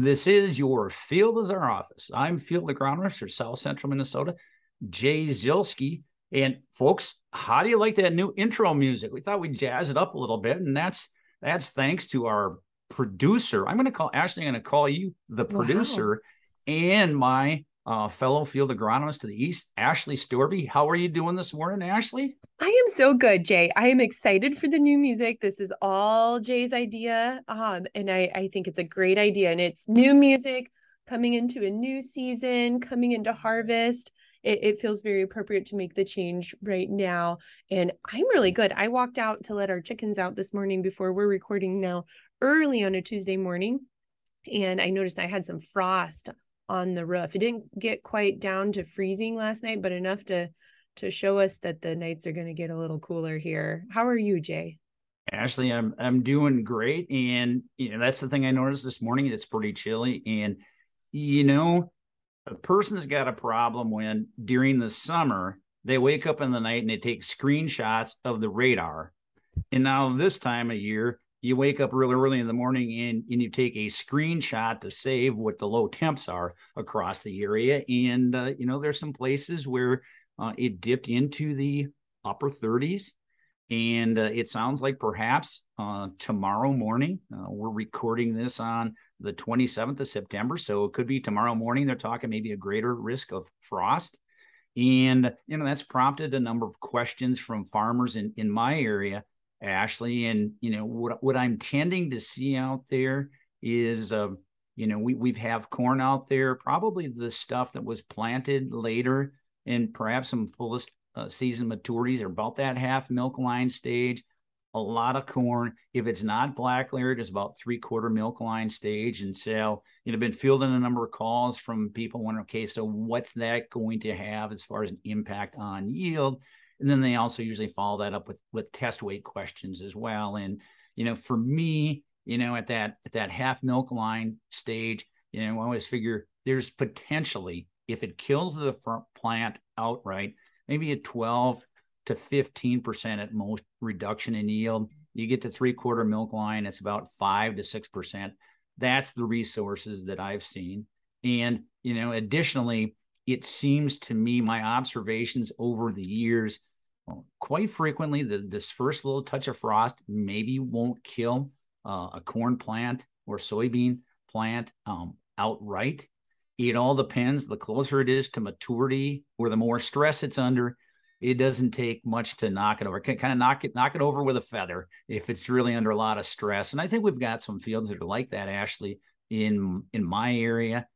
This is your Field is Our Office. I'm Field Agronomist for South Central Minnesota, Jay Zielske. And folks, how do you like that new intro music? We thought we'd jazz it up a little bit, and that's that's thanks to our producer. I'm going to call Ashley. I'm going to call you the producer, wow. and my uh, fellow field agronomist to the east, Ashley Storby. How are you doing this morning, Ashley? I am so good, Jay. I am excited for the new music. This is all Jay's idea, um, and I, I think it's a great idea. And it's new music coming into a new season, coming into harvest. It, it feels very appropriate to make the change right now. And I'm really good. I walked out to let our chickens out this morning before we're recording now, early on a Tuesday morning, and I noticed I had some frost on the roof. It didn't get quite down to freezing last night, but enough to to show us that the nights are going to get a little cooler here. How are you, Jay? Ashley, I'm I'm doing great, and you know that's the thing I noticed this morning. It's pretty chilly, and you know, a person's got a problem when during the summer they wake up in the night and they take screenshots of the radar, and now this time of year you wake up really early in the morning and, and you take a screenshot to save what the low temps are across the area. And, uh, you know, there's some places where uh, it dipped into the upper 30s. And uh, it sounds like perhaps uh, tomorrow morning, uh, we're recording this on the 27th of September. So it could be tomorrow morning. They're talking maybe a greater risk of frost. And, you know, that's prompted a number of questions from farmers in, in my area Ashley. And you know what what I'm tending to see out there is, uh, you know, we we have corn out there, probably the stuff that was planted later, and perhaps some fullest uh, season maturities are about that half milk line stage. A lot of corn. If it's not black layered, it's about three quarter milk line stage. And so, you know, been fielding a number of calls from people wondering, okay, so what's that going to have as far as an impact on yield? And then they also usually follow that up with with test weight questions as well. And you know for me you know at that at that half milk line stage you know i always figure there's potentially if it kills the plant outright maybe a 12 to 15% at most reduction in yield. You get to three quarter milk line it's about 5 to 6% that's the resources that i've seen. And you know additionally it seems to me my observations over the years quite frequently the, this first little touch of frost maybe won't kill uh, a corn plant or soybean plant um, outright. It all depends. The closer it is to maturity or the more stress it's under it doesn't take much to knock it over. Can kind of knock it knock it over with a feather if it's really under a lot of stress. And i think we've got some fields that are like that ashley in in my area.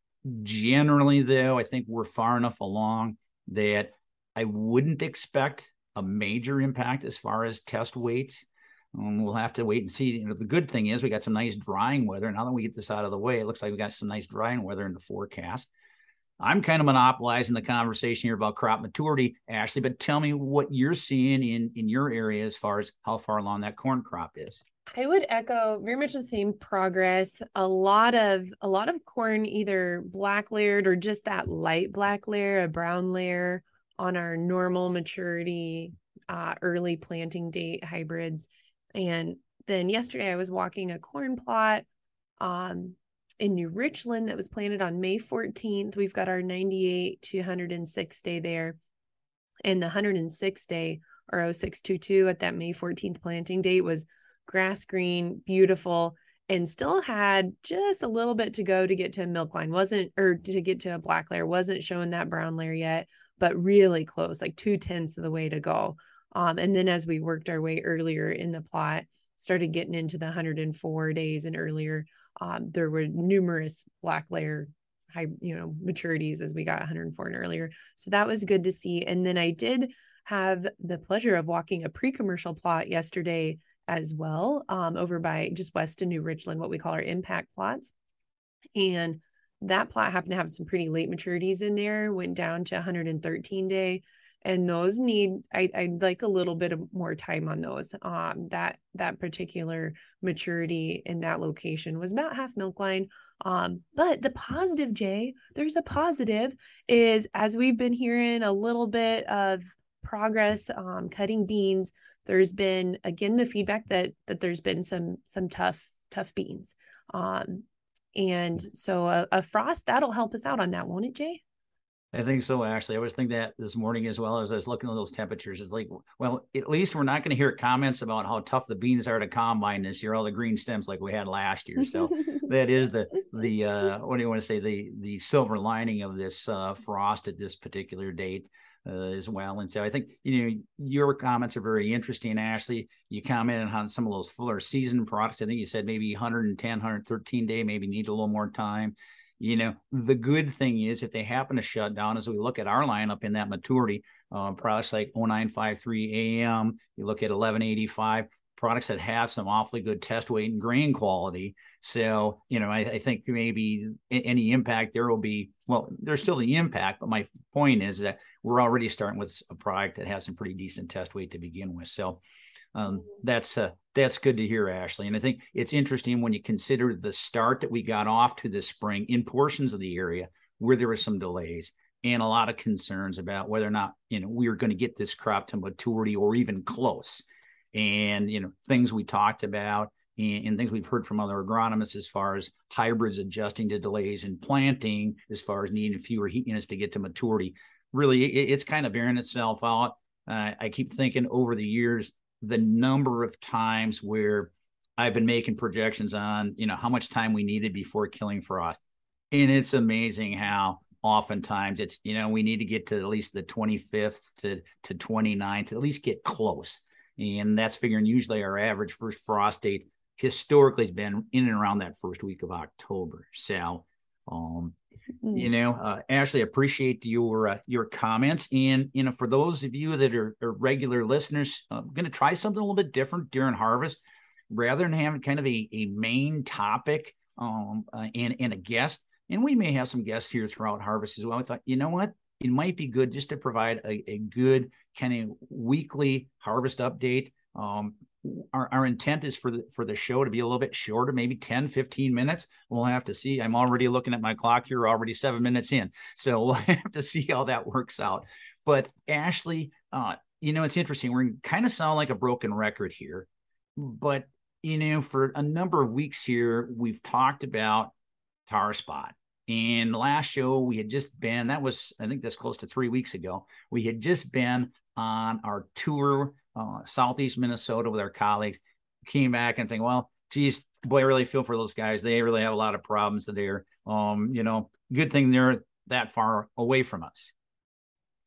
Generally though i think we're far enough along that i wouldn't expect a major impact as far as test weights. Um, we'll have to wait and see. You know, the good thing is we got some nice drying weather. Now that we get this out of the way, it looks like we got some nice drying weather in the forecast. I'm kind of monopolizing the conversation here about crop maturity, Ashley, but tell me what you're seeing in in your area as far as how far along that corn crop is. I would echo very much the same progress. A lot of a lot of corn either black layered or just that light black layer, a brown layer on our normal maturity uh, early planting date hybrids. And then yesterday I was walking a corn plot um, in New Richland that was planted on May 14th. We've got our 98 to 106 day there. And the 106 day or 0622 at that May 14th planting date was grass green, beautiful, and still had just a little bit to go to get to a milk line. Wasn't, or to get to a black layer, wasn't showing that brown layer yet but really close, like two tenths of the way to go. Um, and then as we worked our way earlier in the plot, started getting into the 104 days and earlier, um, there were numerous black layer high, you know, maturities as we got 104 and earlier. So that was good to see. And then I did have the pleasure of walking a pre-commercial plot yesterday as well, um, over by just west of New Richland, what we call our impact plots. And that plot happened to have some pretty late maturities in there, went down to 113 day. And those need I, I'd like a little bit of more time on those. Um, that that particular maturity in that location was about half milk line. Um, but the positive, Jay, there's a positive, is as we've been hearing a little bit of progress um, cutting beans, there's been again the feedback that that there's been some some tough tough beans. Um, And so a, a frost that'll help us out on that, won't it, Jay? I think so, Ashley. I was thinking that this morning as well as I was looking at those temperatures. It's like, well, at least we're not going to hear comments about how tough the beans are to combine this year, all the green stems like we had last year. So that is the the uh, what do you want to say the the silver lining of this uh, frost at this particular date. Uh, as well. And so I think, you know, your comments are very interesting, Ashley. You commented on some of those fuller season products. I think you said maybe 110, 113 day, maybe need a little more time. You know, the good thing is if they happen to shut down, as we look at our lineup in that maturity, uh, products like 0953 AM, you look at 1185, products that have some awfully good test weight and grain quality. So, you know, I, I, think maybe any impact there will be, well, there's still the impact, but my point is that we're already starting with a product that has some pretty decent test weight to begin with. So, um, mm-hmm. that's uh, that's good to hear, Ashley. And I think it's interesting when you consider the start that we got off to this spring in portions of the area where there were some delays and a lot of concerns about whether or not you know we were going to get this crop to maturity or even close. And you know things we talked about and, and, things we've heard from other agronomists as far as hybrids adjusting to delays in planting, as far as needing fewer heat units to get to maturity. Really, it, it's kind of bearing itself out. Uh, I keep thinking over the years the number of times where I've been making projections on, you know, how much time we needed before killing frost. And it's amazing how oftentimes it's, you know, we need to get to at least the 25th to, to 29th to at least get close. And that's figuring usually our average first frost date historically has been in and around that first week of October. So, um. You know, uh, Ashley, appreciate your uh, your comments, and you know, for those of you that are, are regular listeners, I'm going to try something a little bit different during harvest, rather than having kind of a, a main topic um, uh, and and a guest. And we may have some guests here throughout harvest as well. I thought, you know what, it might be good just to provide a, a good kind of weekly harvest update. Um, our, our intent is for the for the show to be a little bit shorter maybe 10 15 minutes. We'll have to see. I'm already looking at my clock here already seven minutes in. So we'll have to see how that works out. But ashley uh, you know it's interesting. We're kind of sound like a broken record here but you know for a number of weeks here we've talked about tar spot. And last show we had just been that was i think that's close to three weeks ago we had just been on our tour uh, southeast Minnesota with our colleagues, came back and think, well, geez, boy, I really feel for those guys. They really have a lot of problems there. Um, you know, good thing they're that far away from us.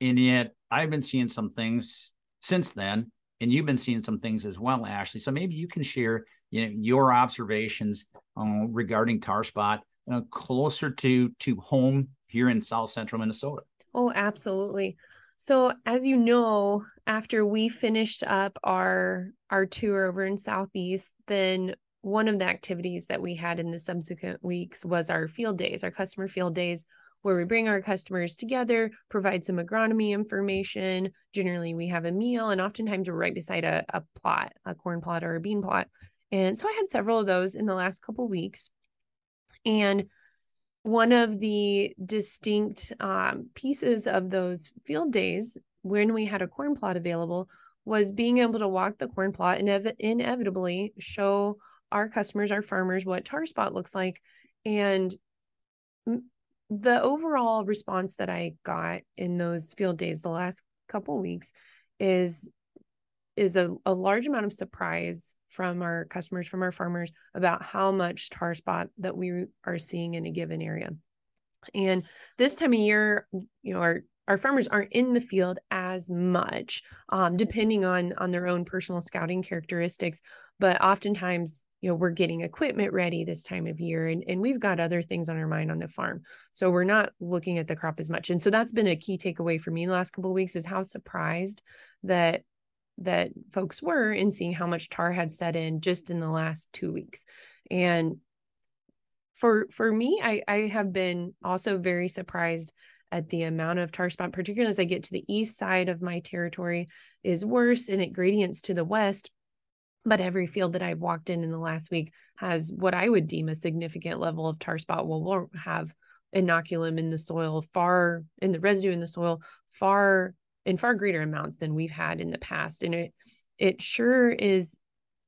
And yet I've been seeing some things since then, and you've been seeing some things as well, Ashley. So maybe you can share you know, your observations uh, regarding tar spot uh, closer to to home here in South Central Minnesota. Oh, absolutely. So, as you know, after we finished up our our tour over in Southeast, then one of the activities that we had in the subsequent weeks was our field days, our customer field days, where we bring our customers together, provide some agronomy information. Generally, we have a meal, and oftentimes we're right beside a, a plot, a corn plot or a bean plot. And so I had several of those in the last couple weeks. And one of the distinct um, pieces of those field days when we had a corn plot available was being able to walk the corn plot and inev- inevitably show our customers, our farmers, what tar spot looks like. And the overall response that I got in those field days the last couple weeks is is a, a large amount of surprise from our customers, from our farmers about how much tar spot that we are seeing in a given area. And this time of year, you know, our our farmers aren't in the field as much, um, depending on on their own personal scouting characteristics. But oftentimes, you know, we're getting equipment ready this time of year, and and we've got other things on our mind on the farm, so we're not looking at the crop as much. And so that's been a key takeaway for me the last couple of weeks is how surprised that that folks were in seeing how much tar had set in just in the last two weeks. And for for me, I, I have been also very surprised at the amount of tar spot, particularly as I get to the east side of my territory, is worse and it gradients to the west. But every field that I've walked in in the last week has what I would deem a significant level of tar spot. Well, we'll have inoculum in the soil, far in the residue in the soil, far in far greater amounts than we've had in the past and it it sure is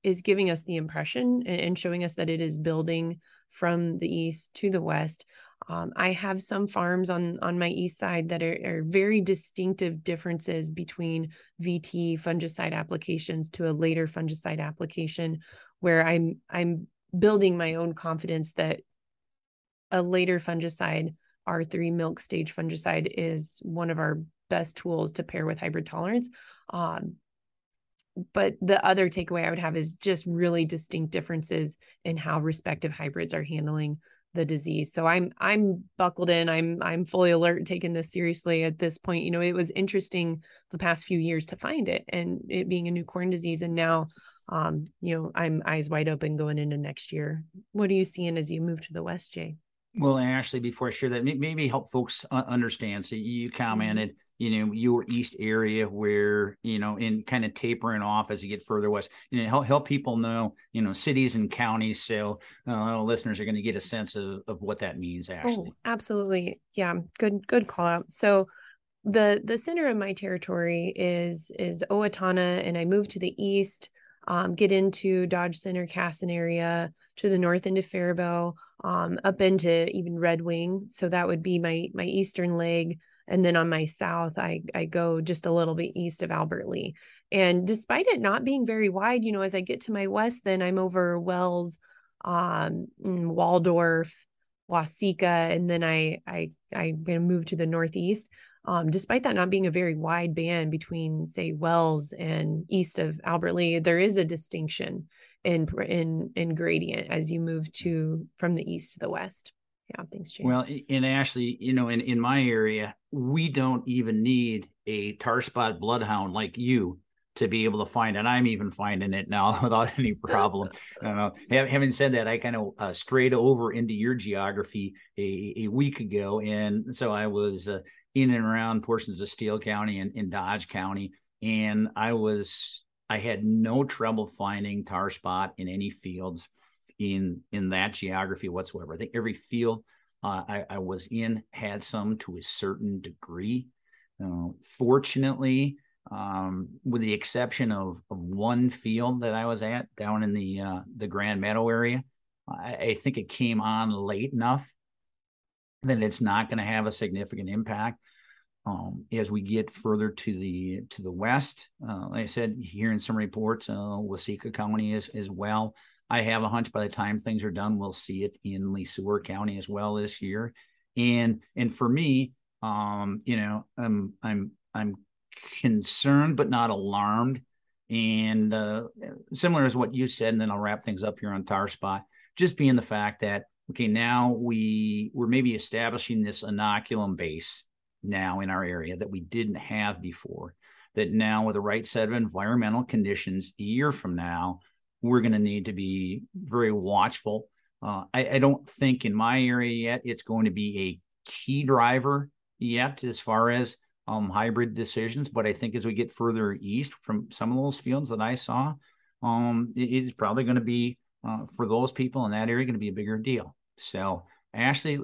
is giving us the impression and showing us that it is building from the east to the west. Um, I have some farms on on my east side that are, are, very distinctive differences between VT fungicide applications to a later fungicide application, where I'm I'm building my own confidence that a later fungicide, R3 milk stage fungicide, is one of our best tools to pair with hybrid tolerance. Um, but the other takeaway I would have is just really distinct differences in how respective hybrids are handling the disease. So I'm I'm buckled in. I'm I'm fully alert, taking this seriously at this point. You know, it was interesting the past few years to find it and it being a new corn disease, and now, um, you know, I'm eyes wide open going into next year. What are you seeing as you move to the west, Jay? Well, actually, before I share that, maybe help folks understand. So you mm-hmm. commented you know your east area where you know in kind of tapering off as you get further west you know help, help people know you know cities and counties so uh, listeners are going to get a sense of, of what that means actually oh, absolutely yeah good good call out so the the center of my territory is is owatonna and i moved to the east um, get into dodge center Kasson area to the north into faribault um, up into even red wing. So that would be my my eastern leg. And then on my south i i go just a little bit east of albert lea and despite it not being very wide you know as i get to my west then i'm over wells um waldorf Waseca, and then i i i'm to move to the northeast um, despite that not being a very wide band between say wells and east of albert Lea, there is a distinction in in in gradient as you move to from the east to the west yeah, things change. Well, in Ashley, you know, in, in my area, we don't even need a tar spot bloodhound like you to be able to find it. I'm even finding it now without any problem. uh, having said that, I kind of uh, strayed over into your geography a, a week ago. And so I was uh, in and around portions of Steele County and in Dodge County. And I was, I had no trouble finding tar spot in any fields in in that geography whatsoever. I think every field uh, I, I, was in had some to a certain degree. Uh, fortunately, um, with the exception of, of, one field that I was at down in the uh, the Grand Meadow area, I, I, think it came on late enough that it's not going to have a significant impact. Um, as we get further to the to the west, uh, like I said, hearing some reports, uh, Waseca County is as well. I have a hunch by the time things are done, we'll see it in Le Sueur County as well this year. And and for me, um, you know, I'm I'm I'm concerned but not alarmed. And uh, similar as what you said, and then I'll wrap things up here on Tar Spot. Just being the fact that okay, now we we're maybe establishing this inoculum base now in our area that we didn't have before. That now with the right set of environmental conditions, a year from now, we're going to need to be very watchful. Uh, I, I, don't think in my area yet it's going to be a key driver yet as far as um, hybrid decisions, but I think as we get further east from some of those fields that I saw, um, it, it's probably going to be uh, for those people in that area going to be a bigger deal. So, Ashley,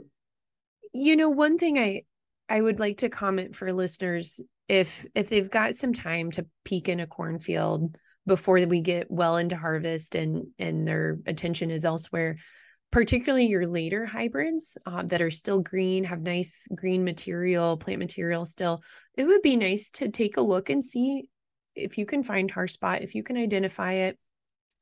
you know, one thing I I would like to comment for listeners if if they've got some time to peek in a cornfield before we get well into harvest and and their attention is elsewhere particularly your later hybrids uh, that are still green have nice green material plant material still it would be nice to take a look and see if you can find tar spot if you can identify it.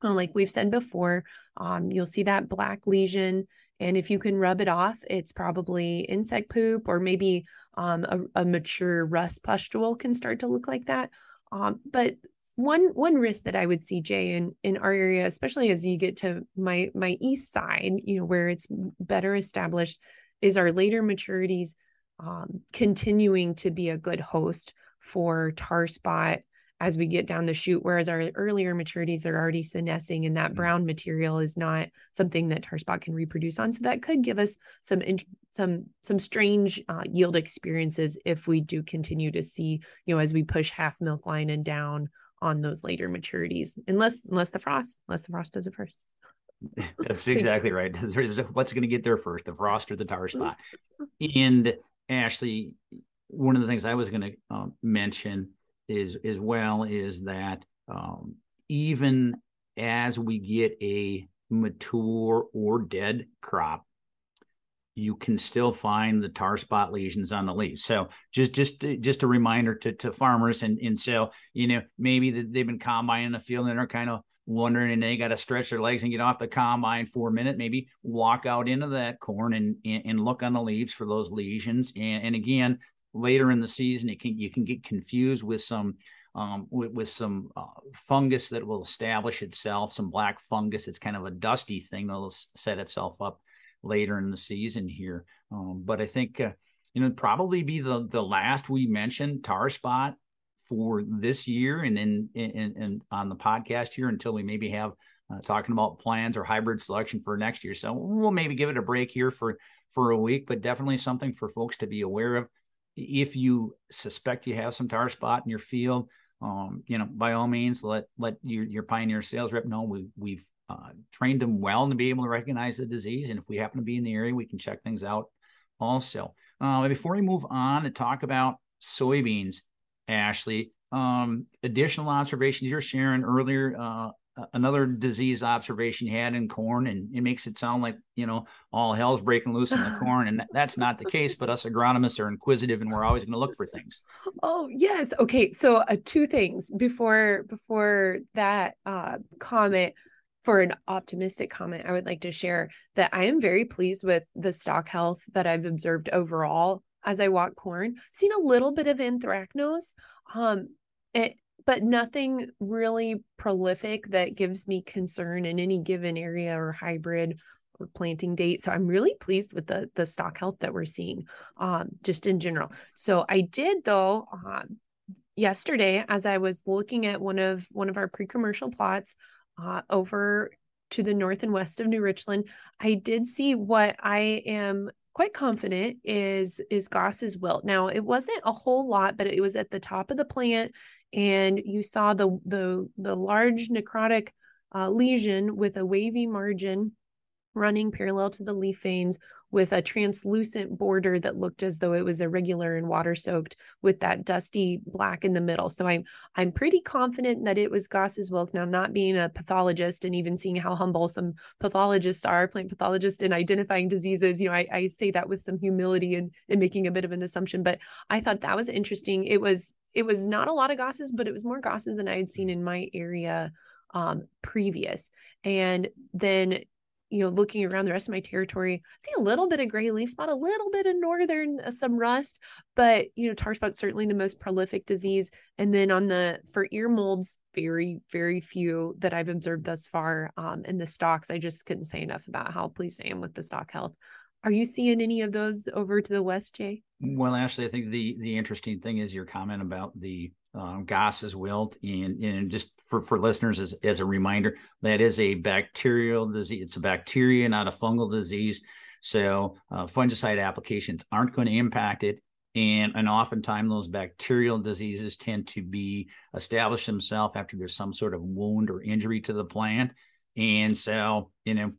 Like we've said before um, you'll see that black lesion and if you can rub it off it's probably insect poop or maybe um, a, a mature rust pustule can start to look like that. Um, but one one risk that I would see Jay in in our area, especially as you get to my my east side, you know, where it's better established, is our later maturities um, continuing to be a good host for tar spot as we get down the chute. Whereas our earlier maturities are already senescing, and that mm-hmm. brown material is not something that tar spot can reproduce on. So that could give us some some some strange uh, yield experiences if we do continue to see, you know, as we push half milk line and down on those later maturities, unless unless the frost, unless the frost does it first. That's exactly right. What's going to get there first, the frost or the tar spot? And Ashley, one of the things I was going to um, mention is as well is that um, even as we get a mature or dead crop, you can still find the tar spot lesions on the leaves. So just just just a reminder to, to farmers and and so you know maybe they've been combining the field and they're kind of wondering and they got to stretch their legs and get off the combine for a minute maybe walk out into that corn and and, and look on the leaves for those lesions and, and again later in the season you can you can get confused with some um, with, with, some uh, fungus that will establish itself some black fungus it's kind of a dusty thing that'll set itself up later in the season here um, but i think uh, you know probably be the the last we mentioned tar spot for this year and then and on the podcast here until we maybe have uh, talking about plans or hybrid selection for next year. So we'll maybe give it a break here for for a week, but definitely something for folks to be aware of. If you suspect you have some tar spot in your field, um, you know, by all means, let let your your pioneer sales rep know we we've uh, trained them well to be able to recognize the disease, and if we happen to be in the area, we can check things out. Also, uh, before we move on to talk about soybeans, Ashley. Um, additional observations you're sharing earlier, uh, another disease observation had in corn, and it makes it sound like you know all hell's breaking loose in the corn, and that's not the case. But us agronomists are inquisitive, and we're always going to look for things. Oh yes, okay. So uh, two things before before that uh, comment. For an optimistic comment, I would like to share that I am very pleased with the stalk health that I've observed overall as I walk corn. Seen a little bit of anthracnose, um, it, but nothing really prolific that gives me concern in any given area or hybrid or planting date. So I'm really pleased with the the stalk health that we're seeing, um, just in general. So I did though. Um, yesterday as i was looking at one of one of our pre-commercial plots uh, over to the north and west of new richland i did see what i am quite confident is is Goss's wilt. Now it wasn't a whole lot, but it was at the top of the plant, and you saw the the the large necrotic uh, lesion with a wavy margin running parallel to the leaf veins with a translucent border that looked as though it was irregular and water soaked with that dusty black in the middle. So I'm I'm pretty confident that it was Goss's wilt. Now, not being a pathologist and even seeing how humble some pathologists are, plant pathologists in identifying diseases, you know, I, I say that with some humility and, and making a bit of an assumption. But I thought that was interesting. It was it was not a lot of Gosses, but it was more Gosses than I had seen in my area um, previous. And then you know, looking around the rest of my territory, I see a little bit of gray leaf spot, a little bit of northern, uh, some rust, but you know, tar spot certainly the most prolific disease. And then on the for ear molds, very very few that I've observed thus far. Um, in the stalks, I just couldn't say enough about how pleased I am with the stalk health. Are you seeing any of those over to the west, Jay? Well, actually, I think the the interesting thing is your comment about the um, Goss's wilt, and, and just for, for listeners as, as a reminder, that is a bacterial disease. It's a bacteria, not a fungal disease. So uh, fungicide applications aren't going to impact it. And, and oftentimes those bacterial diseases tend to be establish themselves after there's some sort of wound or injury to the plant. And so, you know,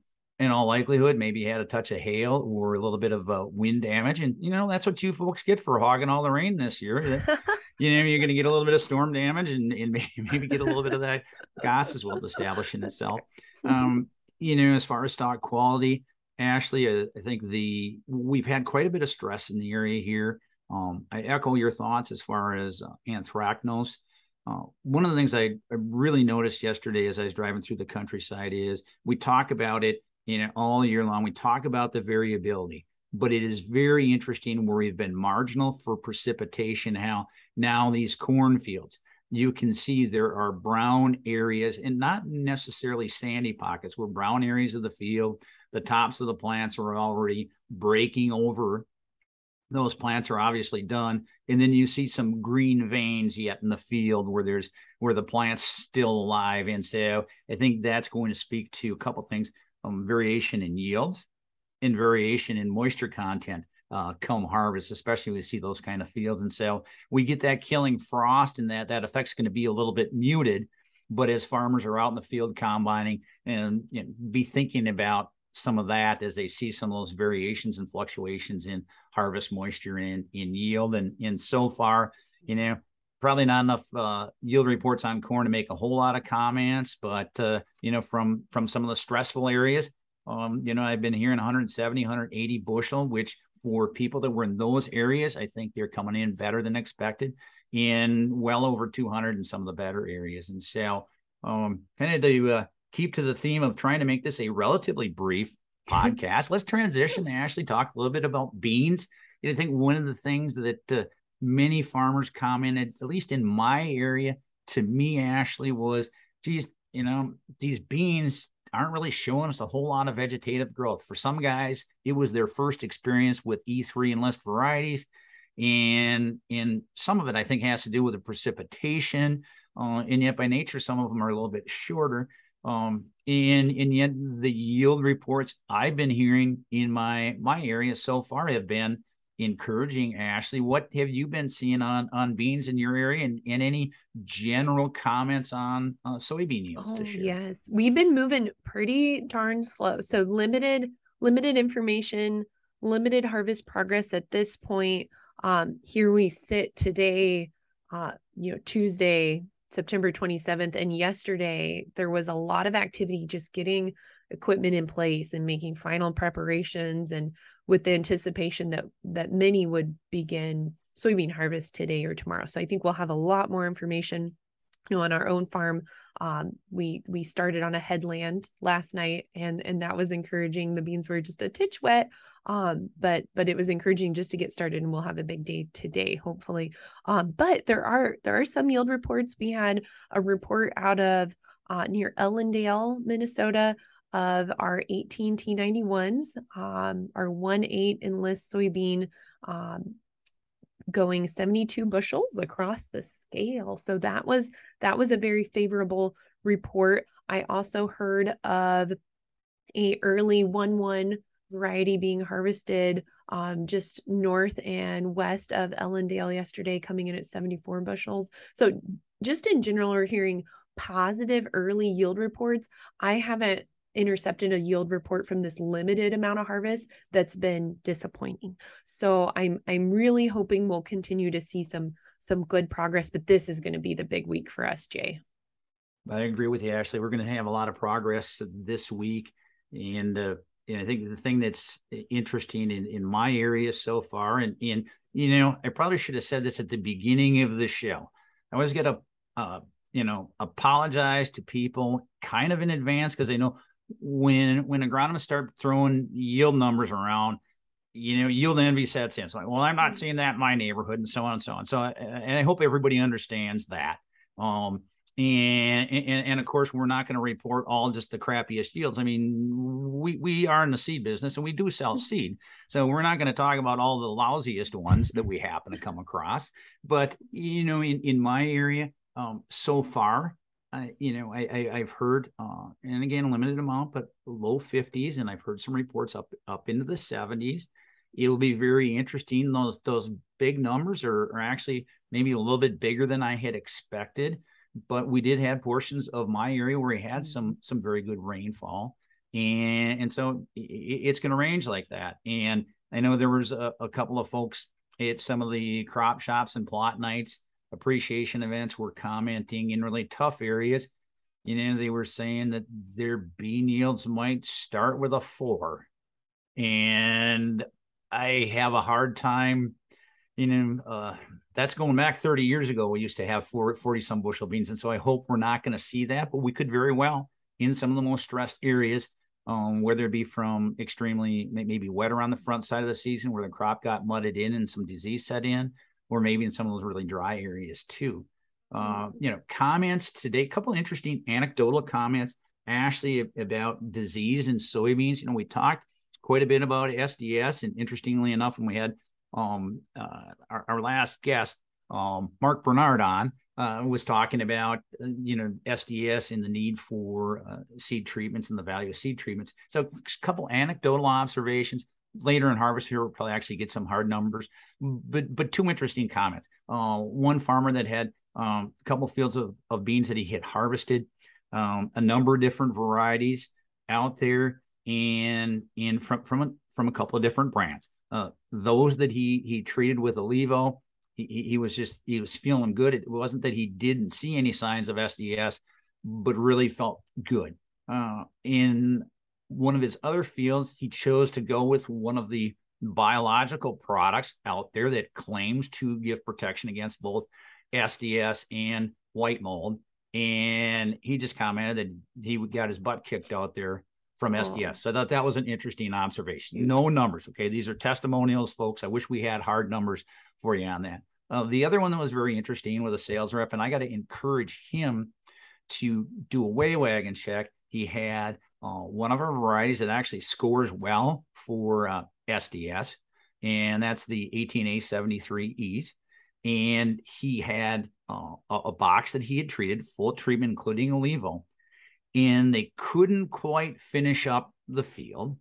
in all likelihood, maybe you had a touch of hail or a little bit of uh, wind damage. And, you know, that's what you folks get for hogging all the rain this year. you know, you're going to get a little bit of storm damage and, and maybe, maybe get a little bit of that Goss as well establishing itself. Um, you know, as far as stalk quality, Ashley, I, uh, I think the we've had quite a bit of stress in the area here. Um, I echo your thoughts as far as uh, anthracnose. Uh, one of the things I, I really noticed yesterday as I was driving through the countryside is we talk about it you know all year long. We talk about the variability but it is very interesting where we've been marginal for precipitation how now these cornfields you can see there are brown areas and not necessarily sandy pockets where brown areas of the field the tops of the plants are already breaking over. Those plants are obviously done and then you see some green veins yet in the field where there's where the plant's still alive. And so i think that's going to speak to a couple things um, variation in yields and variation in moisture content uh, come harvest, especially we see those kind of fields. And so we get that killing frost, and that that effect's going to be a little bit muted. But as farmers are out in the field combining and you know, be thinking about some of that as they see some of those variations and fluctuations in harvest moisture and in yield. And and so far, you know, probably not enough uh, yield reports on corn to make a whole lot of comments, but uh, you know, from from some of the stressful areas, um, you know, I've been hearing 170, 180 bushel, which for people that were in those areas, I think they're coming in better than expected, in well over 200 in some of the better areas. And so, um, kind of to uh, keep to the theme of trying to make this a relatively brief podcast, let's transition and actually talk a little bit about beans. And I think one of the things that uh, many farmers commented, at least in my area, to me, Ashley, was, geez, you know, these beans aren't really showing us a whole lot of vegetative growth. For some guys, it was their first experience with E3 Enlist varieties. And and some of it I think has to do with the precipitation. Uh, and yet by nature, some of them are a little bit shorter. Um, and and yet the yield reports I've been hearing in my my area so far have been encouraging ashley. What have you been seeing on on beans in your area and, and any general comments on uh, soybean yields oh, this year? yes. We've been moving pretty darn slow. So limited limited information limited harvest progress at this point. Um here we sit today uh you know tuesday september 27th and yesterday there was a lot of activity just getting equipment in place and making final preparations and with the anticipation that that many would begin soybean harvest today or tomorrow. So I think we'll have a lot more information. You know, on our own farm, um, we we started on a headland last night, and and that was encouraging. The beans were just a titch wet, um, but but it was encouraging just to get started, and we'll have a big day today, hopefully. Um, but there are there are some yield reports. We had a report out of uh, near Ellendale, Minnesota, of our 18 T91s, um, our 1-8 enlist soybean um, going 72 bushels across the scale. So that was that was a very favorable report. I also heard of a early 1-1 variety being harvested um, just north and west of Ellendale yesterday, coming in at 74 bushels. So just in general, we're hearing positive early yield reports. I haven't intercepted a yield report from this limited amount of harvest that's been disappointing. So I'm I'm really hoping we'll continue to see some some good progress, but this is going to be the big week for us, Jay. I agree with you, Ashley. We're going to have a lot of progress this week, and uh, and I think the thing that's interesting in in my area so far, and and you know, I probably should have said this at the beginning of the show. I always get a uh, you know apologize to people kind of in advance because I know when when agronomists start throwing yield numbers around, you know, yield envy sets in. It's like, well, I'm not mm. seeing that in my neighborhood, and so on and so on. So, and I hope everybody understands that. Um, and, and and of course, we're not going to report all just the crappiest yields. I mean, we we are in the seed business, and we do sell mm. seed, so we're not going to talk about all the lousiest ones that we happen to come across. But you know, in in my area, um, so far, I, you know, I, I have heard, uh, and again, a limited amount, but low 50s, and I've heard some reports up up into the 70s. It'll be very interesting. Those those big numbers are, are actually maybe a little bit bigger than I had expected, but we did have portions of my area where we had some mm-hmm. some very good rainfall, and and so it, it's going to range like that. And I know there was a, a couple of folks at some of the crop shops and plot nights appreciation events were commenting in really tough areas. You know, they were saying that their bean yields might start with a four. And I have a hard time, you know, uh, that's going back 30 years ago. We used to have 40 some bushel beans. And so I hope we're not going to see that, but we could very well in some of the most stressed areas, um, whether it be from extremely maybe wet around the front side of the season where the crop got mudded in and some disease set in, or maybe in some of those really dry areas too. Uh, you know, comments today, a couple interesting anecdotal comments, Ashley, about disease in soybeans. You know, we talked quite a bit about SDS, and interestingly enough, when we had um, uh, our, our, last guest, um, Mark Bernard, on, uh, was talking about uh, you know SDS and the need for uh, seed treatments and the value of seed treatments. So, a couple anecdotal observations later in harvest here we'll probably actually get some hard numbers but but two interesting comments uh, one farmer that had um, a couple fields of, of beans that he had harvested um, a number of different varieties out there and and from from a, from a couple of different brands uh, those that he he treated with ILeVO he, he was just he was feeling good. It wasn't that he didn't see any signs of SDS, but really felt good. Uh, in one of his other fields, he chose to go with one of the biological products out there that claims to give protection against both SDS and white mold. And he just commented that he got his butt kicked out there from SDS. So I thought that was an interesting observation. No numbers. Okay. These are testimonials, folks. I wish we had hard numbers for you on that. Uh, the other one that was very interesting with a sales rep, and I got to encourage him to do a weigh wagon check. He had uh, one of our varieties that actually scores well for uh, SDS, and that's the 18A73Es. And he had uh, a, a, box that he had treated, full treatment, including ILeVO, and they couldn't quite finish up the field.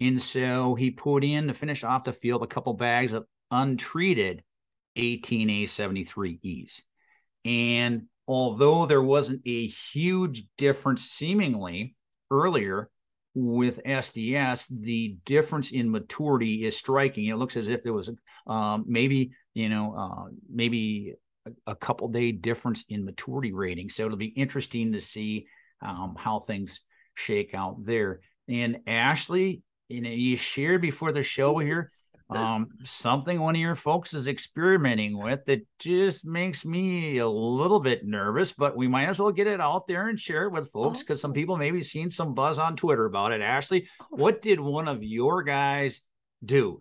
And so he put in to finish off the field a couple bags of untreated 18A73Es. And although there wasn't a huge difference seemingly earlier with SDS, the difference in maturity is striking. It looks as if there was um, maybe, you know, uh, maybe a, a, couple day difference in maturity rating. So it'll be interesting to see um, how things shake out there. And Ashley, you know, you shared before the show here um, something one of your folks is experimenting with that just makes me a little bit nervous, but we might as well get it out there and share it with folks because some oh. people maybe seen some buzz on Twitter about it. Ashley, oh. what did one of your guys do?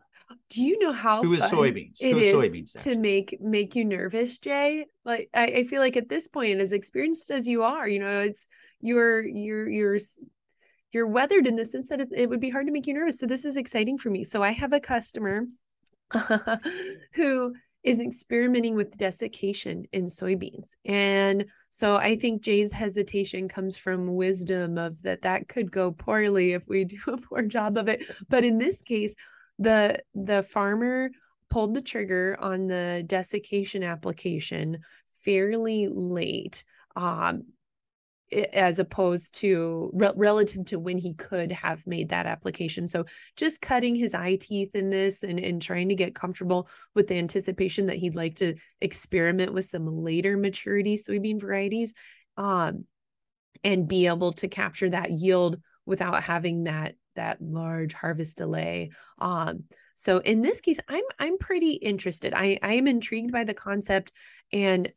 Do you know how to his soybeans? It to is soybeans to make make you nervous, Jay. Like I, I feel like at this point, as experienced as you are, you know, it's you're you're you're you're weathered in the sense that it, it would be hard to make you nervous. So this is exciting for me. So I have a customer who is experimenting with desiccation in soybeans. And so I think Jay's hesitation comes from wisdom of that that could go poorly if we do a poor job of it. But in this case, the the farmer pulled the trigger on the desiccation application fairly late um, as opposed to re- relative to when he could have made that application. So just cutting his eye teeth in this and, and trying to get comfortable with the anticipation that he'd like to experiment with some later maturity soybean varieties um, and be able to capture that yield without having that that large harvest delay. Um, so in this case, I'm I'm pretty interested. I I am intrigued by the concept and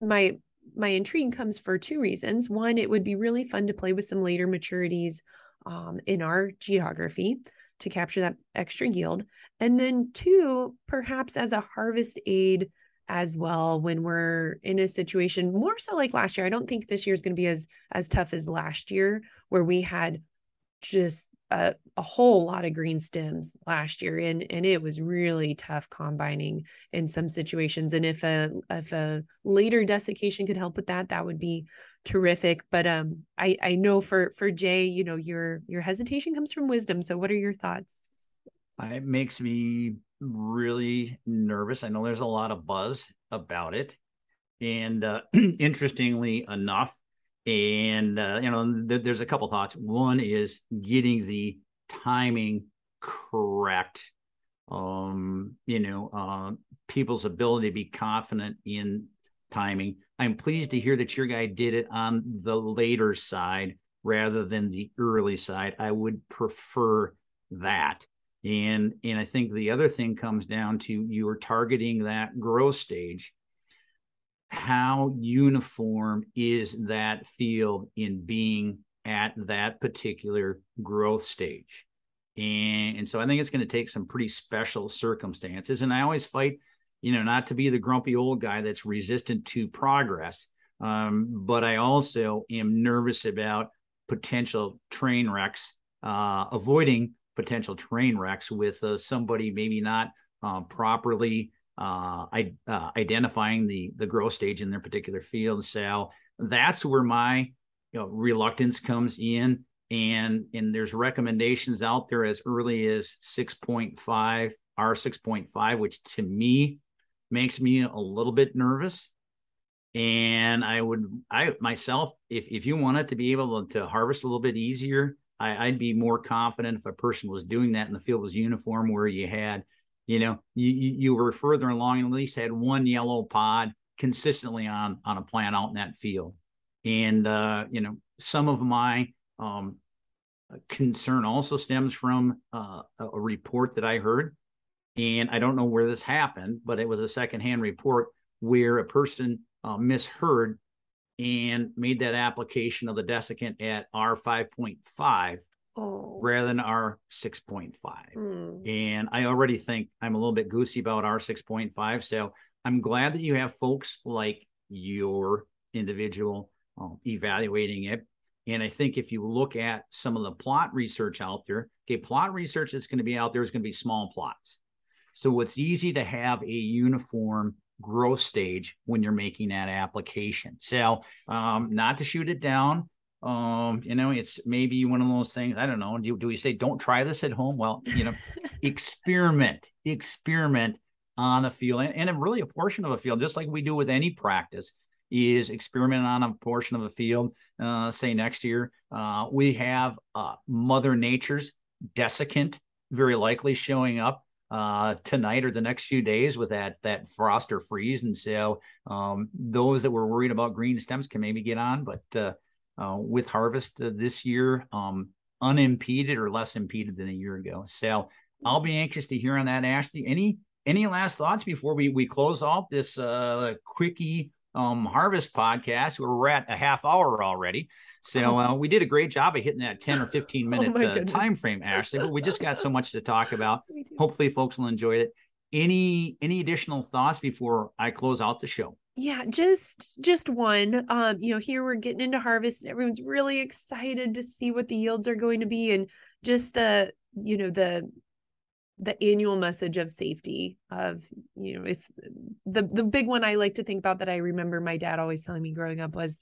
my my intrigue comes for two reasons. One, it would be really fun to play with some later maturities um, in our geography to capture that extra yield. And then two, perhaps as a harvest aid as well when we're in a situation more so like last year. I don't think this year is going to be as as tough as last year where we had just a, a whole lot of green stems last year and and it was really tough combining in some situations and if a if a later desiccation could help with that that would be terrific but um i i know for for jay you know your your hesitation comes from wisdom so what are your thoughts? It makes me really nervous. I know there's a lot of buzz about it and uh, interestingly enough and uh, you know th- there's a couple thoughts. One is getting the timing correct. Um you know uh, people's ability to be confident in timing. I'm pleased to hear that your guy did it on the later side rather than the early side. I would prefer that. And and i think the other thing comes down to you are targeting that growth stage how uniform is that field in being at that particular growth stage? And, and so I think it's going to take some pretty special circumstances. And I always fight, you know, not to be the grumpy old guy that's resistant to progress. Um, but I also am nervous about potential train wrecks, uh, avoiding potential train wrecks with uh, somebody maybe not uh, properly uh, I, uh, identifying the the growth stage in their particular field. So that's where my you know, reluctance comes in. And and there's recommendations out there as early as 6.5 R 6.5, which to me makes me a little bit nervous. And I would I myself, if if you wanted to be able to harvest a little bit easier, I, I'd be more confident if a person was doing that and the field was uniform where you had you know, you, you were further along and at least had one yellow pod consistently on on a plant out in that field. And uh, you know, some of my um, concern also stems from uh, a report that I heard, and I don't know where this happened, but it was a secondhand report where a person uh, misheard and made that application of the desiccant at R five point five oh. rather than our six point five. Mm. And I already think I'm a little bit goosey about our six point five. So I'm glad that you have folks like your individual um, evaluating it. And I think if you look at some of the plot research out there, okay, plot research that's going to be out there is going to be small plots. So it's easy to have a uniform growth stage when you're making that application. So um, not to shoot it down. Um, you know, it's maybe one of those things. I don't know. Do, do we say don't try this at home? Well, you know, experiment, experiment on a field and, and really a portion of a field, just like we do with any practice is experiment on a portion of a field. Uh, say next year, uh, we have uh, Mother Nature's desiccant very likely showing up uh, tonight or the next few days with that that frost or freeze, and so um, those that were worried about green stems can maybe get on. But uh, uh, with harvest this year, um, unimpeded or less impeded than a year ago. So I'll be anxious to hear on that, Ashley. Any any last thoughts before we we close off this uh, quickie um, harvest podcast we're at a half hour already. So uh, we did a great job of hitting that 10 or 15 minute oh uh, time frame, Ashley, but we just got so much to talk about. Hopefully folks will enjoy it. Any any additional thoughts before I close out the show? Yeah, just just one. Um, you know, here we're getting into harvest and everyone's really excited to see what the yields are going to be and just the, you know, the the annual message of safety of you know if the the big one i like to think about that i remember my dad always telling me growing up was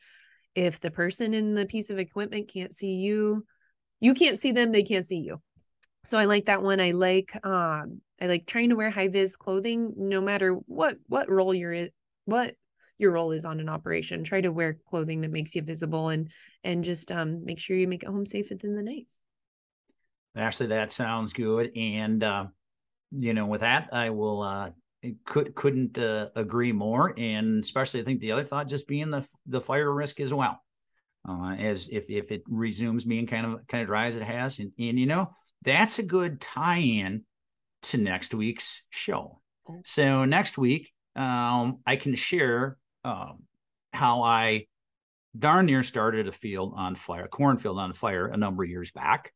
if the person in the piece of equipment can't see you you can't see them they can't see you so i like that one i like um i like trying to wear high vis clothing no matter what what role you're in what your role is on an operation try to wear clothing that makes you visible and and just um make sure you make it home safe within the night Ashley, that sounds good. And uh, you know, with that, I will uh, could couldn't uh, agree more. And especially, I think the other thought just being the the fire risk as well. Uh, as if if it resumes being kind of kind of dry as it has, and, and you know that's a good tie-in to next week's show. Oh. So next week, um, I can share um, how I darn near started a field on fire, a cornfield on fire, a number of years back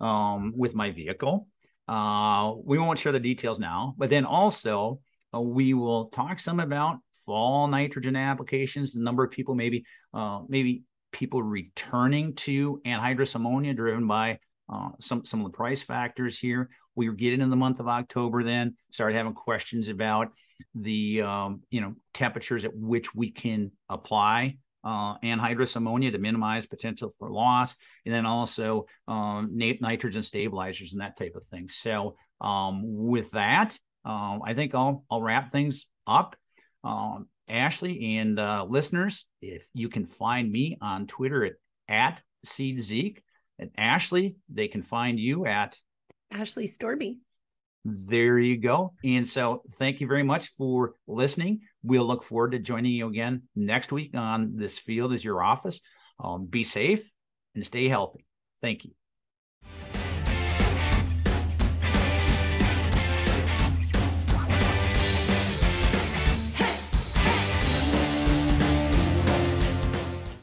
um, with my vehicle. Uh, we won't share the details now, but then also uh, we will talk some about fall nitrogen applications. The number of people, maybe, uh, maybe people returning to anhydrous ammonia, driven by uh, some some of the price factors here. We were getting in the month of October, then started having questions about the um, you know temperatures at which we can apply uh, anhydrous ammonia to minimize potential for loss, and then also um, nitrogen stabilizers and that type of thing. So um, with that, um, I think I'll I'll wrap things up. Um, Ashley and uh, listeners, if you can find me on Twitter at at SeedZeke, and Ashley, they can find you at Ashley Storby. There you go. And so thank you very much for listening. We'll look forward to joining you again next week on This Field is Your Office. Um, be safe and stay healthy. Thank you.